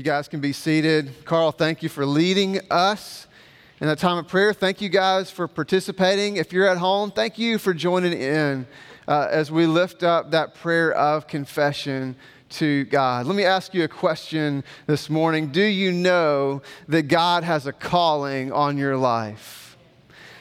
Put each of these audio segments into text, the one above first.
You guys can be seated. Carl, thank you for leading us in that time of prayer. Thank you guys for participating. If you're at home, thank you for joining in uh, as we lift up that prayer of confession to God. Let me ask you a question this morning. Do you know that God has a calling on your life?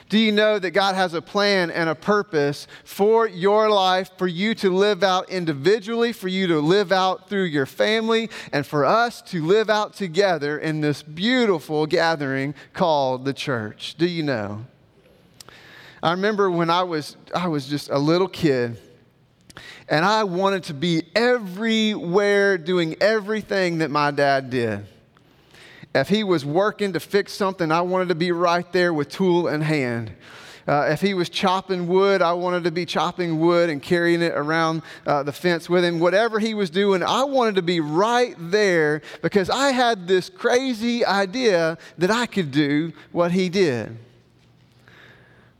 Do you know that God has a plan and a purpose for your life, for you to live out individually, for you to live out through your family, and for us to live out together in this beautiful gathering called the church? Do you know? I remember when I was, I was just a little kid and I wanted to be everywhere doing everything that my dad did. If he was working to fix something, I wanted to be right there with tool in hand. Uh, if he was chopping wood, I wanted to be chopping wood and carrying it around uh, the fence with him. Whatever he was doing, I wanted to be right there because I had this crazy idea that I could do what he did.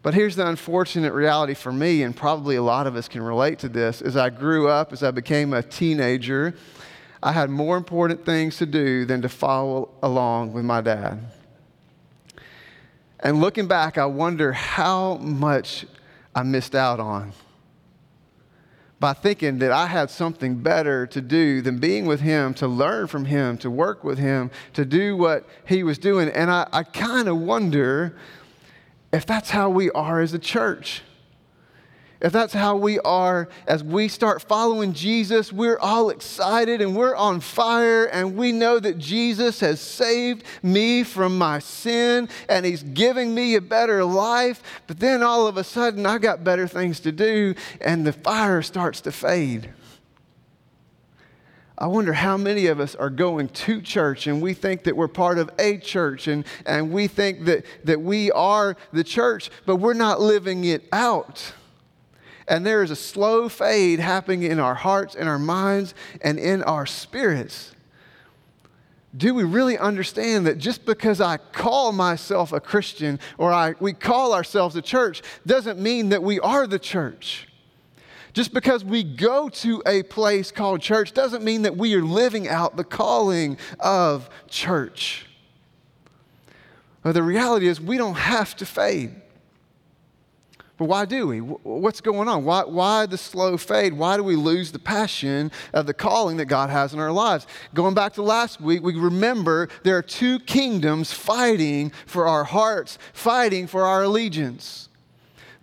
But here's the unfortunate reality for me, and probably a lot of us can relate to this. As I grew up, as I became a teenager, I had more important things to do than to follow along with my dad. And looking back, I wonder how much I missed out on by thinking that I had something better to do than being with him, to learn from him, to work with him, to do what he was doing. And I, I kind of wonder if that's how we are as a church if that's how we are as we start following Jesus, we're all excited and we're on fire, and we know that Jesus has saved me from my sin and He's giving me a better life. But then all of a sudden, I got better things to do, and the fire starts to fade. I wonder how many of us are going to church and we think that we're part of a church and, and we think that, that we are the church, but we're not living it out and there is a slow fade happening in our hearts, in our minds, and in our spirits. Do we really understand that just because I call myself a Christian or I, we call ourselves a church doesn't mean that we are the church? Just because we go to a place called church doesn't mean that we are living out the calling of church. But the reality is, we don't have to fade. But why do we? What's going on? Why, why the slow fade? Why do we lose the passion of the calling that God has in our lives? Going back to last week, we remember there are two kingdoms fighting for our hearts, fighting for our allegiance.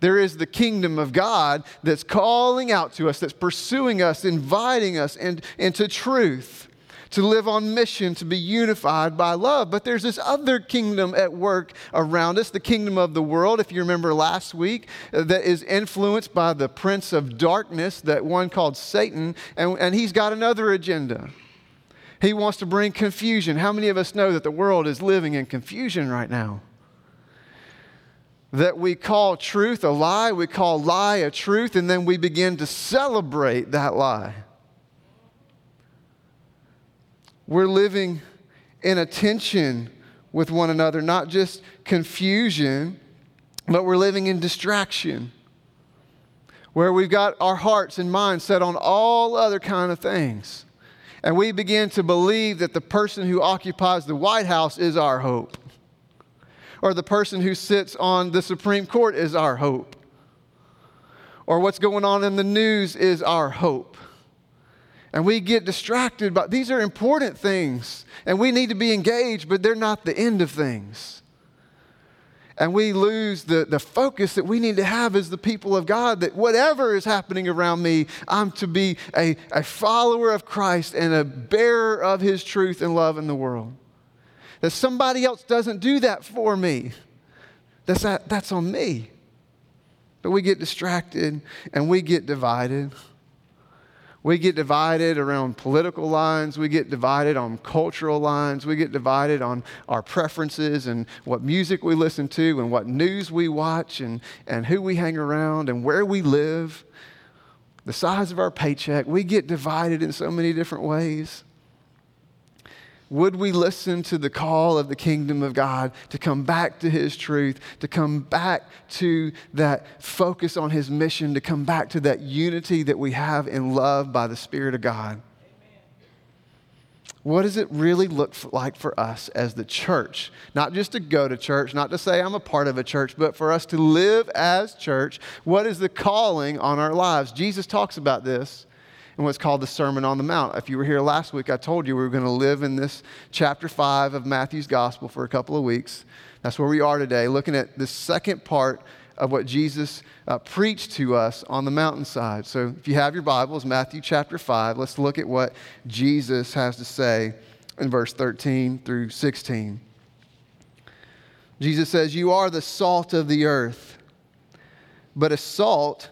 There is the kingdom of God that's calling out to us, that's pursuing us, inviting us in, into truth to live on mission, to be unified by love. But there's this other kingdom at work around us, the kingdom of the world, if you remember last week, uh, that is influenced by the prince of darkness, that one called Satan, and, and he's got another agenda. He wants to bring confusion. How many of us know that the world is living in confusion right now? That we call truth a lie, we call lie a truth, and then we begin to celebrate that lie. We're living in a tension with one another, not just confusion, but we're living in distraction where we've got our hearts and minds set on all other kind of things. And we begin to believe that the person who occupies the White House is our hope, or the person who sits on the Supreme Court is our hope, or what's going on in the news is our hope and we get distracted by these are important things. And we need to be engaged but they're not the end of things. And we lose the, the focus that we need to have as the people of god that whatever is happening around me i'm to be a, a follower of christ and a bearer of his truth and love in the world. That somebody else doesn't do that for me. That's, that, that's on me. But we get distracted and we get divided we get divided around political lines. We get divided on cultural lines. We get divided on our preferences and what music we listen to and what news we watch and, and who we hang around and where we live, the size of our paycheck. We get divided in so many different ways. Would we listen to the call of the kingdom of God to come back to His truth, to come back to that focus on His mission, to come back to that unity that we have in love by the Spirit of God? what does it really look for, like for us as the church? Not just to go to church, not to say I'm a part of a church, but for us to live as church. What is the calling on our lives? Jesus talks about this in what's called the Sermon on the Mount. If you were here last week, I told you we were going to live in this chapter 5 of Matthew's Gospel for a couple of weeks. That's where we are today, looking at the second part of what Jesus uh, preached to us on the mountainside. So if you have your Bibles, Matthew chapter 5, let's look at what Jesus has to say in verse 13 through 16. Jesus says, You are the salt of the earth, but a salt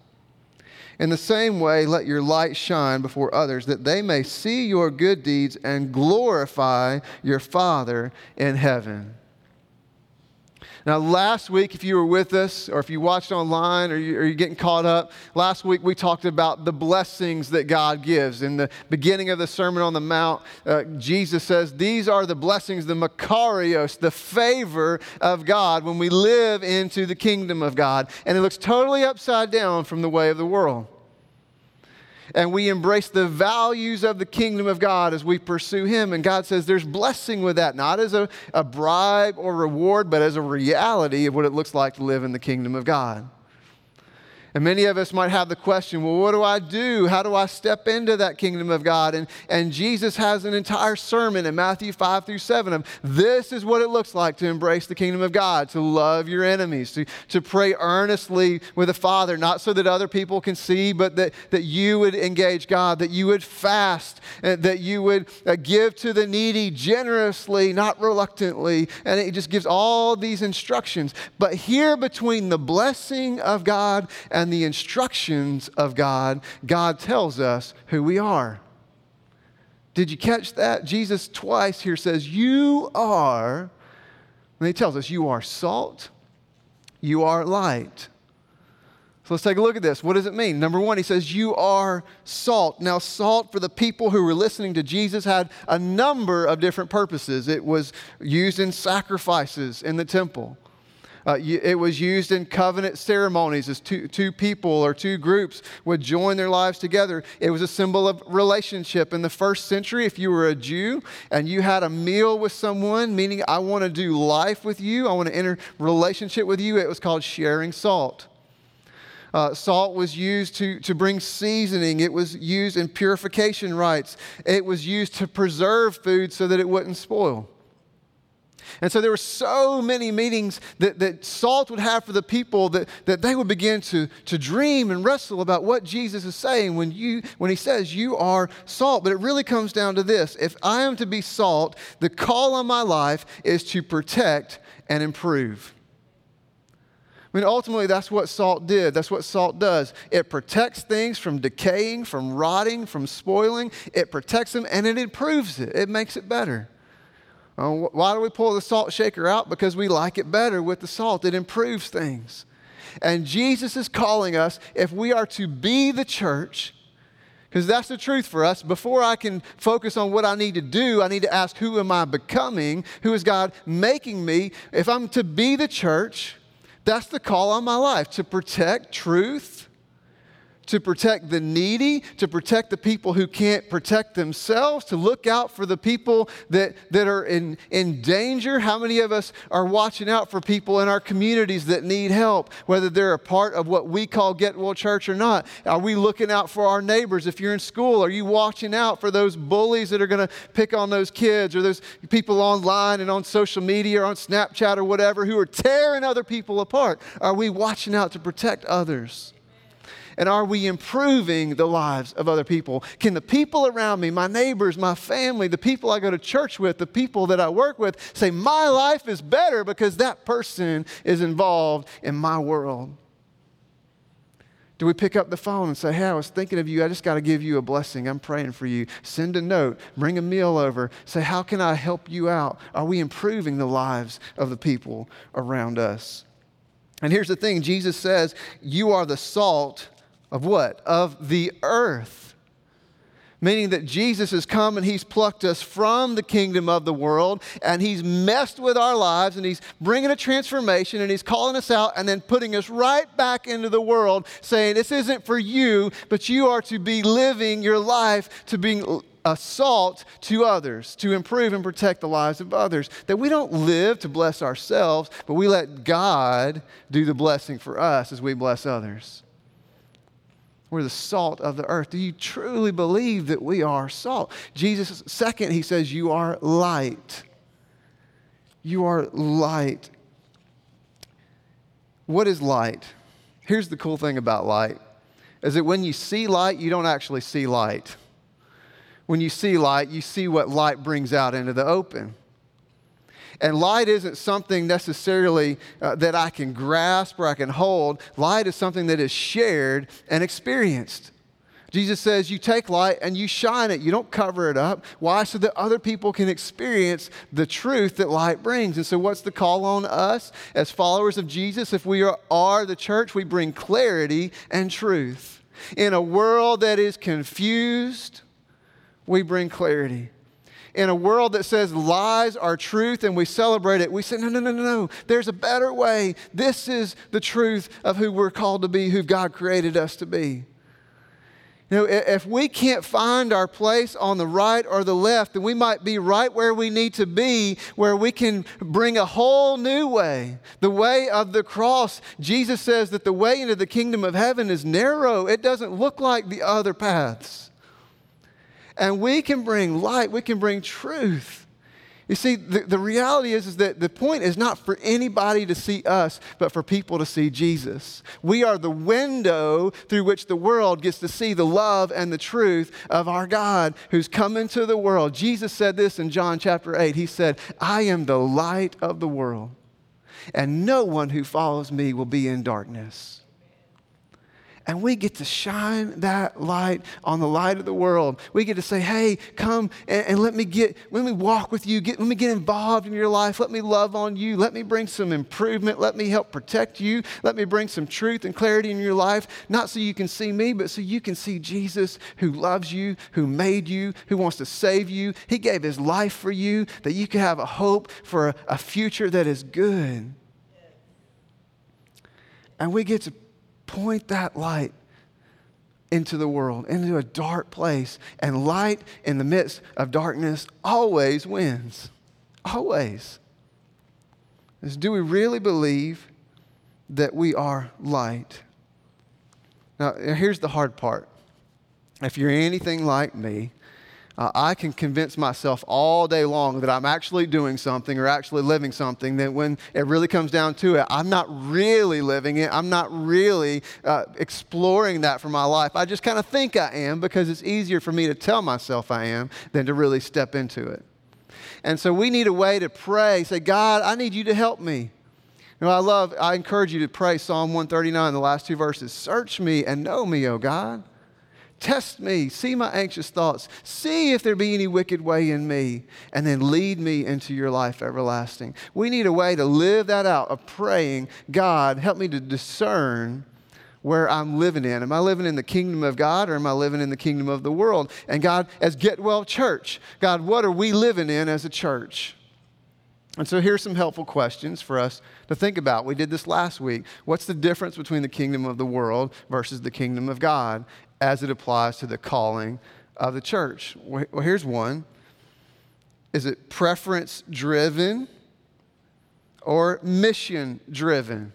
In the same way, let your light shine before others, that they may see your good deeds and glorify your Father in heaven. Now, last week, if you were with us or if you watched online or, you, are getting caught up, last week we talked about the blessings that God gives. In the beginning of the Sermon on the Mount, uh, Jesus says, These are the blessings, the Makarios, the favor of God when we live into the kingdom of God. And it looks totally upside down from the way of the world and we embrace the values of the kingdom of God as we pursue Him. And God says there's blessing with that, not as a, a bribe or reward, but as a reality of what it looks like to live in the kingdom of God. And many of us might have the question well, what do I do? How do I step into that kingdom of God? And, and Jesus has an entire sermon in Matthew 5 through 7 of this is what it looks like to embrace the kingdom of God, to love your enemies, to, to pray earnestly with the Father, not so that other people can see, but that, that you would engage God, that you would fast, that you would uh, give to the needy generously, not reluctantly. And it just gives all these instructions. But here between the blessing of God and and the instructions of God, God tells us who we are. Did you catch that? Jesus twice here says, You are, and he tells us, You are salt, you are light. So let's take a look at this. What does it mean? Number one, he says, You are salt. Now, salt for the people who were listening to Jesus had a number of different purposes. It was used in sacrifices in the temple. Uh, it was used in covenant ceremonies as two, two people or two groups would join their lives together. It was a symbol of relationship. In the first century, if you were a Jew and you had a meal with someone, meaning I want to do life with you, I want to enter relationship with you, it was called sharing salt. Uh, salt was used to, to bring seasoning. It was used in purification rites. It was used to preserve food so that it wouldn't spoil. And so there were so many meetings that, that Salt would have for the people that, that they would begin to, to dream and wrestle about what Jesus is saying when, you, when he says, You are salt. But it really comes down to this if I am to be salt, the call on my life is to protect and improve. I mean, ultimately, that's what salt did. That's what salt does. It protects things from decaying, from rotting, from spoiling. It protects them and it improves it, it makes it better. Uh, why do we pull the salt shaker out? Because we like it better with the salt, it improves things. And Jesus is calling us, if we are to be the church, because that's the truth for us. Before I can focus on what I need to do, I need to ask, who am I becoming? Who is God making me? If I'm to be the church, that's the call on my life to protect truth, to protect the needy, to protect the people who can't protect themselves, to look out for the people that, that are in, in danger. How many of us are watching out for people in our communities that need help, whether they're a part of what we call Get Well Church or not? Are we looking out for our neighbors? If you're in school, are you watching out for those bullies that are going to pick on those kids or those people online and on social media or on Snapchat or whatever who are tearing other people apart? Are we watching out to protect others? And are we improving the lives of other people? Can the people around me, my neighbors, my family, the people I go to church with, the people that I work with, say, My life is better because that person is involved in my world? Do we pick up the phone and say, Hey, I was thinking of you. I just got to give you a blessing. I'm praying for you. Send a note, bring a meal over. Say, How can I help you out? Are we improving the lives of the people around us? And here's the thing Jesus says, You are the salt of what? Of the earth meaning that Jesus has come and he's plucked us from the kingdom of the world and he's messed with our lives and he's bringing a transformation and he's calling us out and then putting us right back into the world saying, This isn't for you, but you are to be living your life to be a salt to others, to improve and protect the lives of others. That we don't live to bless ourselves, but we let God do the blessing for us as we bless others. We're the salt of the earth. Do you truly believe that we are salt? Jesus, second, he says, You are light. You are light. What is light? Here's the cool thing about light is that when you see light, you don't actually see light. When you see light, you see what light brings out into the open. And light isn't something necessarily uh, that I can grasp or I can hold. Light is something that is shared and experienced. Jesus says, You take light and you shine it. You don't cover it up. Why? So that other people can experience the truth that light brings. And so, what's the call on us as followers of Jesus? If we are, are the church, we bring clarity and truth. In a world that is confused, we bring clarity in a world that says lies are truth and we celebrate it, we say, no, no, no, no, no. There's a better way. This is the truth of who we're called to be, who God created us to be. You know, if we can't find our place on the right or the left, then we might be right where we need to be, where we can bring a whole new way. The way of the cross. Jesus says that the way into the kingdom of heaven is narrow, it doesn't look like the other paths. And we can bring light, we can bring truth. You see, the, the reality is, is that the point is not for anybody to see us, but for people to see Jesus. We are the window through which the world gets to see the love and the truth of our God who's come into the world. Jesus said this in John chapter 8. He said, I am the light of the world, and no one who follows me will be in darkness and we get to shine that light on the light of the world. We get to say, hey, come and, and, let me get, let me walk with you. Get, let me get involved in your life. Let me love on you. Let me bring some improvement. Let me help protect you. Let me bring some truth and clarity in your life, not so you can see me, but so you can see Jesus who loves you, who made you, who wants to save you. He gave his life for you, that you could have a hope for a, a future that is good. And we get to point that light into the world, into a dark place. And light in the midst of darkness always wins. Always. Is do we really believe that we are light? Now, here's the hard part. If you're anything like me, uh, I can convince myself all day long that I'm actually doing something or actually living something, that when it really comes down to it, I'm not really living it. I'm not really uh, exploring that for my life. I just kind of think I am because it's easier for me to tell myself I am than to really step into it. And so we need a way to pray, say, God, I need you to help me. You know, I love, I encourage you to pray Psalm 139, the last two verses. Search me and know me, O God. Test me, see my anxious thoughts, see if there be any wicked way in me, and then lead me into your life everlasting. We need a way to live that out of praying, God, help me to discern where I'm living in. Am I living in the kingdom of God or am I living in the kingdom of the world? And God, as Get Well Church, God, what are we living in as a church? And so here's some helpful questions for us to think about. We did this last week. What's the difference between the kingdom of the world versus the kingdom of God? As it applies to the calling of the church. Well, here's one Is it preference driven or mission driven?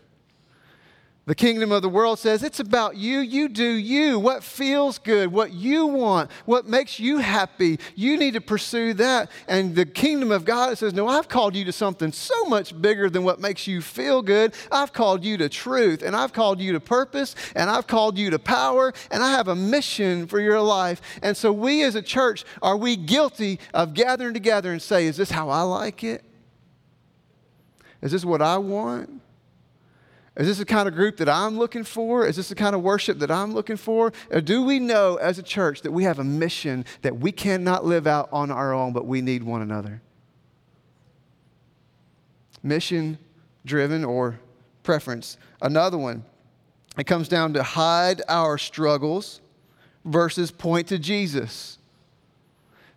The kingdom of the world says it's about you. You do you. What feels good, what you want, what makes you happy. You need to pursue that. And the kingdom of God says, No, I've called you to something so much bigger than what makes you feel good. I've called you to truth, and I've called you to purpose, and I've called you to power, and I have a mission for your life. And so, we as a church, are we guilty of gathering together and say, Is this how I like it? Is this what I want? Is this the kind of group that I'm looking for? Is this the kind of worship that I'm looking for? Or do we know as a church that we have a mission that we cannot live out on our own, but we need one another? Mission driven or preference. Another one, it comes down to hide our struggles versus point to Jesus.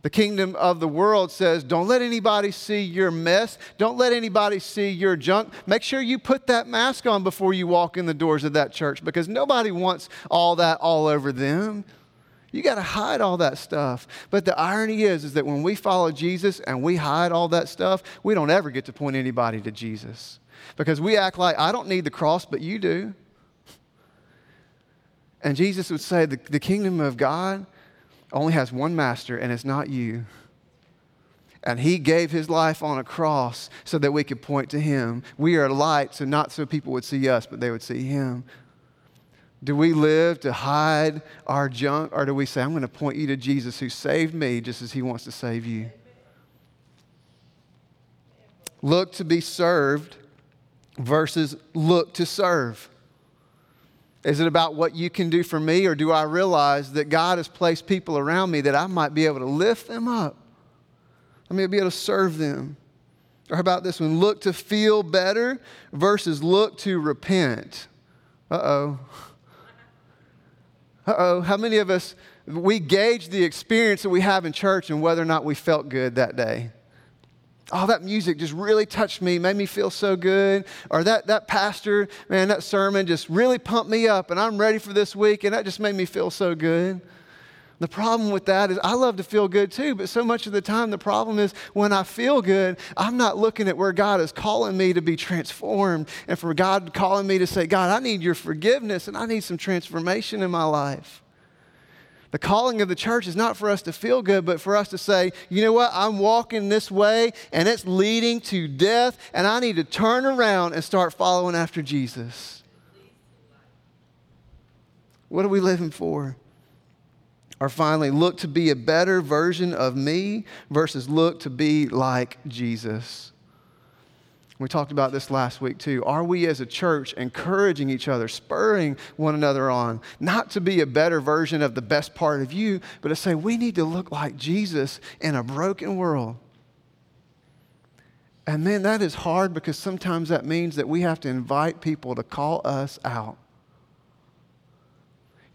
The kingdom of the world says, don't let anybody see your mess. Don't let anybody see your junk. Make sure you put that mask on before you walk in the doors of that church because nobody wants all that all over them. You got to hide all that stuff. But the irony is, is that when we follow Jesus and we hide all that stuff, we don't ever get to point anybody to Jesus because we act like, I don't need the cross, but you do. And Jesus would say, the, the kingdom of God only has one master, and it's not you. And he gave his life on a cross so that we could point to him. We are light, so not so people would see us, but they would see him. Do we live to hide our junk, or do we say, I'm going to point you to Jesus who saved me just as he wants to save you? Look to be served versus look to serve. Is it about what you can do for me, or do I realize that God has placed people around me that I might be able to lift them up? I may be able to serve them. Or how about this one? Look to feel better versus look to repent. Uh oh. Uh oh. How many of us, we gauge the experience that we have in church and whether or not we felt good that day? Oh, that music just really touched me, made me feel so good. Or that, that pastor, man, that sermon just really pumped me up and I'm ready for this week and that just made me feel so good. The problem with that is I love to feel good too, but so much of the time the problem is when I feel good, I'm not looking at where God is calling me to be transformed and for God calling me to say, God, I need your forgiveness and I need some transformation in my life. The calling of the church is not for us to feel good, but for us to say, you know what, I'm walking this way and it's leading to death, and I need to turn around and start following after Jesus. What are we living for? Or finally, look to be a better version of me versus look to be like Jesus. We talked about this last week too. Are we as a church encouraging each other, spurring one another on, not to be a better version of the best part of you, but to say we need to look like Jesus in a broken world? And man, that is hard because sometimes that means that we have to invite people to call us out.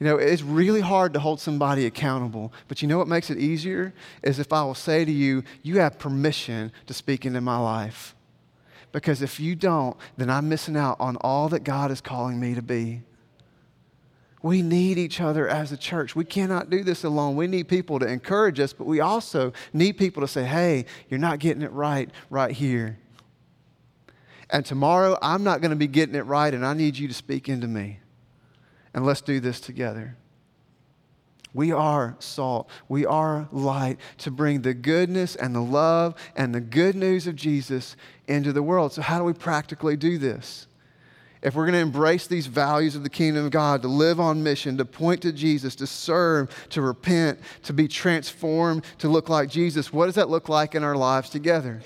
You know, it's really hard to hold somebody accountable, but you know what makes it easier? Is if I will say to you, you have permission to speak into my life. Because if you don't, then I'm missing out on all that God is calling me to be. We need each other as a church. We cannot do this alone. We need people to encourage us, but we also need people to say, hey, you're not getting it right right here. And tomorrow, I'm not going to be getting it right, and I need you to speak into me. And let's do this together. We are salt. We are light to bring the goodness and the love and the good news of Jesus into the world. So, how do we practically do this? If we're going to embrace these values of the kingdom of God, to live on mission, to point to Jesus, to serve, to repent, to be transformed, to look like Jesus, what does that look like in our lives together?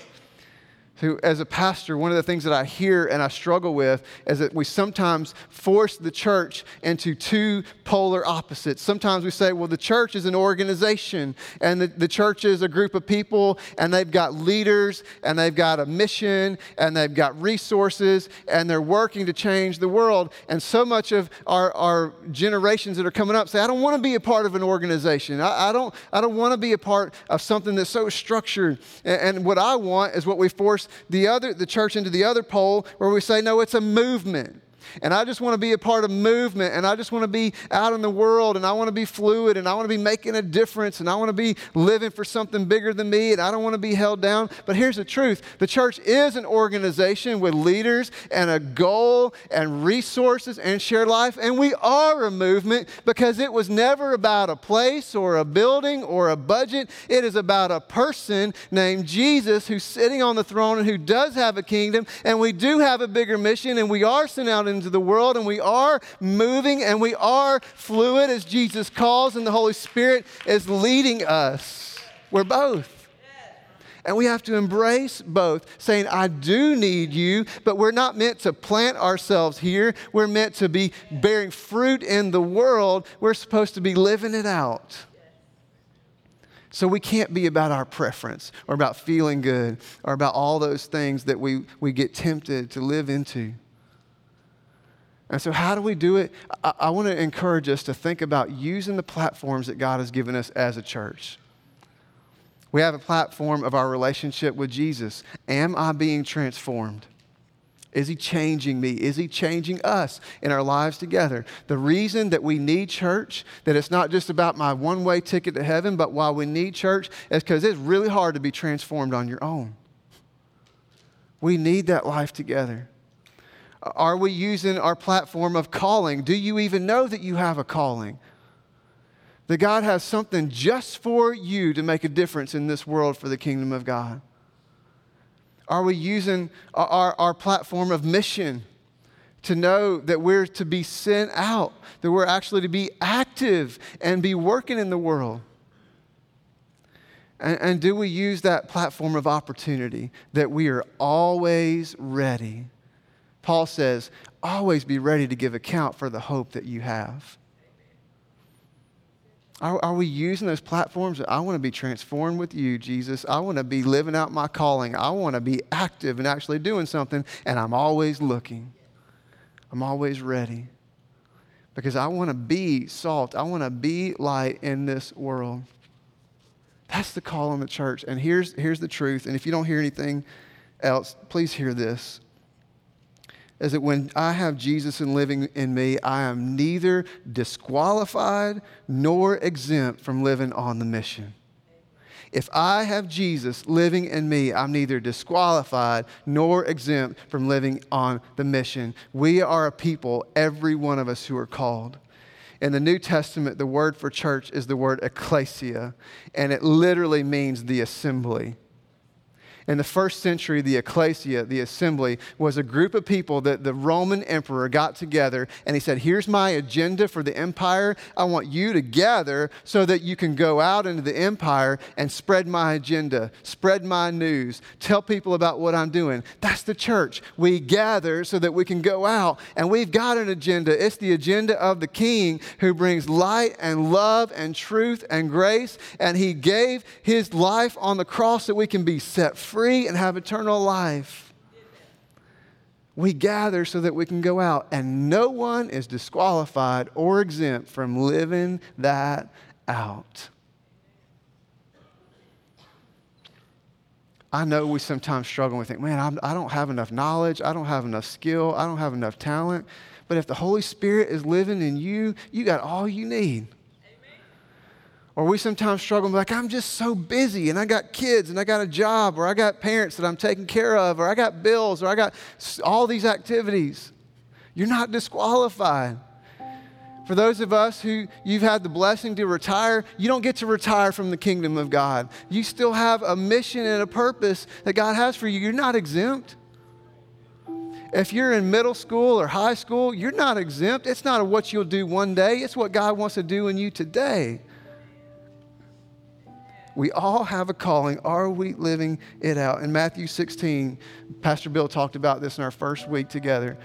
Who, as a pastor, one of the things that I hear and I struggle with is that we sometimes force the church into two polar opposites. Sometimes we say, well, the church is an organization, and the, the church is a group of people, and they've got leaders, and they've got a mission, and they've got resources, and they're working to change the world. And so much of our, our generations that are coming up say, I don't want to be a part of an organization. I, I don't, I don't want to be a part of something that's so structured. And, and what I want is what we force the other the church into the other pole where we say no it's a movement and I just want to be a part of movement and I just want to be out in the world and I want to be fluid and I want to be making a difference and I want to be living for something bigger than me and I don't want to be held down. But here's the truth the church is an organization with leaders and a goal and resources and shared life. And we are a movement because it was never about a place or a building or a budget. It is about a person named Jesus who's sitting on the throne and who does have a kingdom. And we do have a bigger mission and we are sent out in into the world, and we are moving and we are fluid as Jesus calls, and the Holy Spirit is leading us. We're both. And we have to embrace both, saying, I do need you, but we're not meant to plant ourselves here. We're meant to be bearing fruit in the world. We're supposed to be living it out. So we can't be about our preference or about feeling good or about all those things that we, we get tempted to live into. And so, how do we do it? I, I want to encourage us to think about using the platforms that God has given us as a church. We have a platform of our relationship with Jesus. Am I being transformed? Is he changing me? Is he changing us in our lives together? The reason that we need church, that it's not just about my one way ticket to heaven, but why we need church, is because it's really hard to be transformed on your own. We need that life together. Are we using our platform of calling? Do you even know that you have a calling? That God has something just for you to make a difference in this world for the kingdom of God? Are we using our, our platform of mission to know that we're to be sent out, that we're actually to be active and be working in the world? And, and do we use that platform of opportunity that we are always ready? Paul says, always be ready to give account for the hope that you have. Are, are, we using those platforms? I want to be transformed with you, Jesus. I want to be living out my calling. I want to be active and actually doing something, and I'm always looking. I'm always ready because I want to be salt. I want to be light in this world. That's the call on the church. And here's, here's the truth. And if you don't hear anything else, please hear this is that when I have Jesus and living in me, I am neither disqualified nor exempt from living on the mission. If I have Jesus living in me, I'm neither disqualified nor exempt from living on the mission. We are a people, every one of us who are called. In the New Testament, the word for church is the word ecclesia, and it literally means the assembly. In the first century, the ecclesia, the assembly, was a group of people that the Roman emperor got together and he said, Here's my agenda for the empire. I want you to gather so that you can go out into the empire and spread my agenda, spread my news, tell people about what I'm doing. That's the church. We gather so that we can go out and we've got an agenda. It's the agenda of the king who brings light and love and truth and grace. And he gave his life on the cross that we can be set free free and have eternal life. We gather so that we can go out, and no one is disqualified or exempt from living that out. I know we sometimes struggle and think, man, I'm, I do not have enough knowledge, I don't have enough skill, I don't have enough talent. But if the Holy Spirit is living in you, you got all you need. Or we sometimes struggle like, I'm just so busy and I got kids and I got a job or I got parents that I'm taking care of or I got bills or I got all these activities. You're not disqualified. For those of us who you've had the blessing to retire, you don't get to retire from the kingdom of God. You still have a mission and a purpose that God has for you. You're not exempt. If you're in middle school or high school, you're not exempt. It's not what you'll do one day, it's what God wants to do in you today. We all have a calling. Are we living it out? In Matthew 16, Pastor Bill talked about this in our first week together.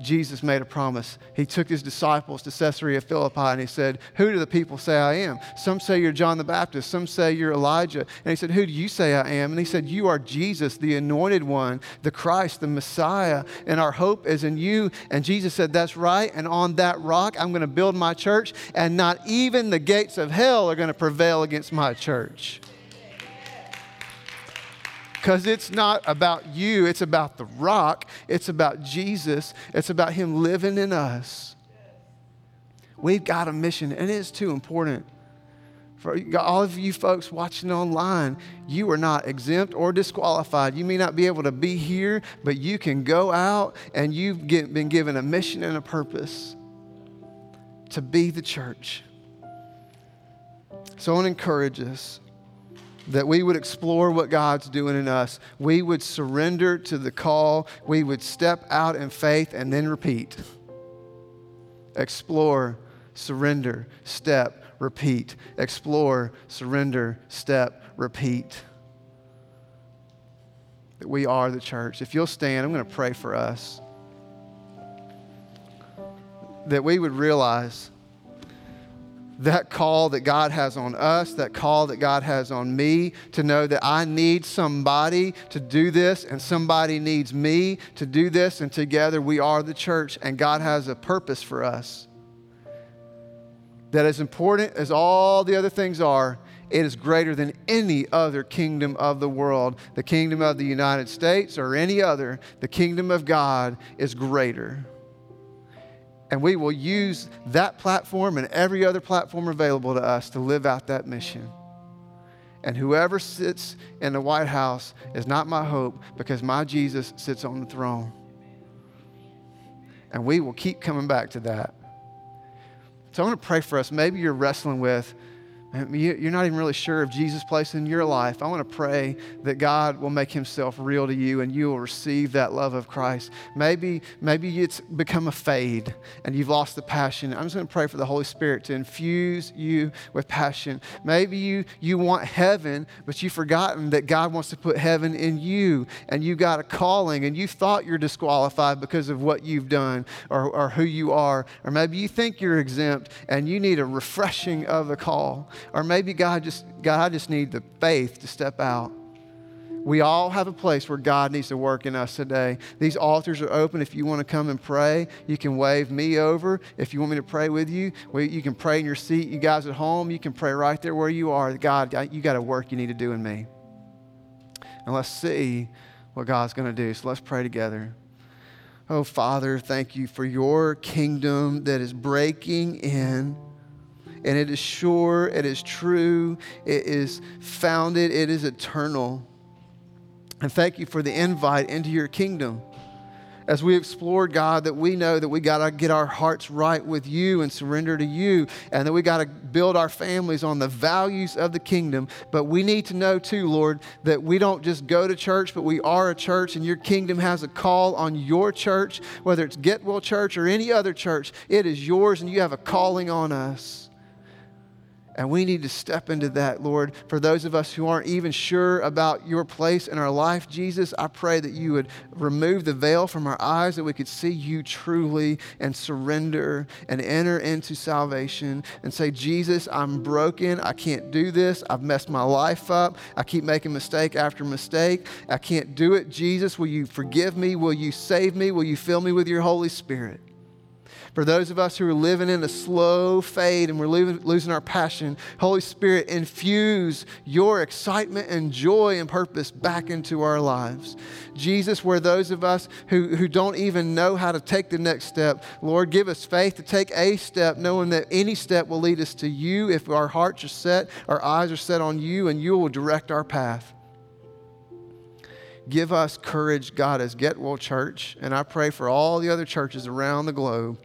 Jesus made a promise. He took his disciples to Caesarea Philippi and he said, Who do the people say I am? Some say you're John the Baptist, some say you're Elijah. And he said, Who do you say I am? And he said, You are Jesus, the anointed one, the Christ, the Messiah, and our hope is in you. And Jesus said, That's right. And on that rock, I'm going to build my church, and not even the gates of hell are going to prevail against my church. Because it's not about you, it's about the rock, it's about Jesus, it's about Him living in us. We've got a mission, and it is too important. For all of you folks watching online, you are not exempt or disqualified. You may not be able to be here, but you can go out and you've get, been given a mission and a purpose to be the church. So I want to encourage us that we would explore what God's doing in us. We would surrender to the call. We would step out in faith and then repeat. Explore, surrender, step, repeat. Explore, surrender, step, repeat. That we are the church. If you'll stand, I'm going to pray for us. That we would realize that call that God has on us, that call that God has on me, to know that I need somebody to do this and somebody needs me to do this, and together we are the church, and God has a purpose for us. That, as important as all the other things are, it is greater than any other kingdom of the world. The kingdom of the United States or any other, the kingdom of God is greater. And we will use that platform and every other platform available to us to live out that mission. And whoever sits in the White House is not my hope because my Jesus sits on the throne. And we will keep coming back to that. So I want to pray for us. Maybe you're wrestling with, you're not even really sure of Jesus' place in your life. I want to pray that God will make himself real to you and you will receive that love of Christ. Maybe, maybe it's become a fade and you've lost the passion. I'm just going to pray for the Holy Spirit to infuse you with passion. Maybe you, you want heaven, but you've forgotten that God wants to put heaven in you and you got a calling and you thought you're disqualified because of what you've done or, or who you are. Or maybe you think you're exempt and you need a refreshing of the call. Or maybe God just, God, I just need the faith to step out. We all have a place where God needs to work in us today. These altars are open. If you want to come and pray, you can wave me over. If you want me to pray with you, you can pray in your seat. You guys at home, you can pray right there where you are. God, you got a work you need to do in me. And let's see what God's going to do. So let's pray together. Oh, Father, thank you for your kingdom that is breaking in and it is sure, it is true, it is founded, it is eternal. And thank you for the invite into your kingdom. As we explored, God, that we know that we got to get our hearts right with you and surrender to you, and that we got to build our families on the values of the kingdom. But we need to know, too, Lord, that we don't just go to church, but we are a church, and your kingdom has a call on your church, whether it's Getwell Church or any other church. It is yours, and you have a calling on us. And we need to step into that, Lord. For those of us who aren't even sure about your place in our life, Jesus, I pray that you would remove the veil from our eyes, that we could see you truly and surrender and enter into salvation and say, Jesus, I'm broken. I can't do this. I've messed my life up. I keep making mistake after mistake. I can't do it. Jesus, will you forgive me? Will you save me? Will you fill me with your Holy Spirit? For those of us who are living in a slow fade and we're losing our passion, Holy Spirit, infuse your excitement and joy and purpose back into our lives. Jesus, where those of us who, who don't even know how to take the next step, Lord, give us faith to take a step, knowing that any step will lead us to you if our hearts are set, our eyes are set on you, and you will direct our path give us courage, God, as Getwell Church. And I pray for all the other churches around the globe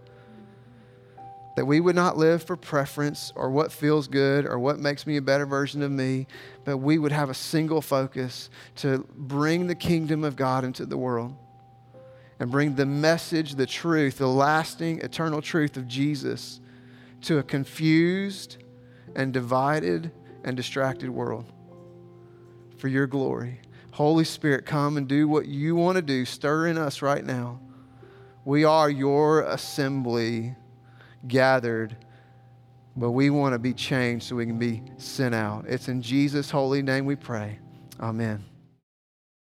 that we would not live for preference or what feels good or what makes me a better version of me, but we would have a single focus to bring the kingdom of God into the world and bring the message, the truth, the lasting, eternal truth of Jesus to a confused and divided and distracted world for your glory. Holy Spirit, come and do what you want to do. Stir in us right now. We are your assembly gathered, but we want to be changed so we can be sent out. It's in Jesus' holy name we pray. Amen.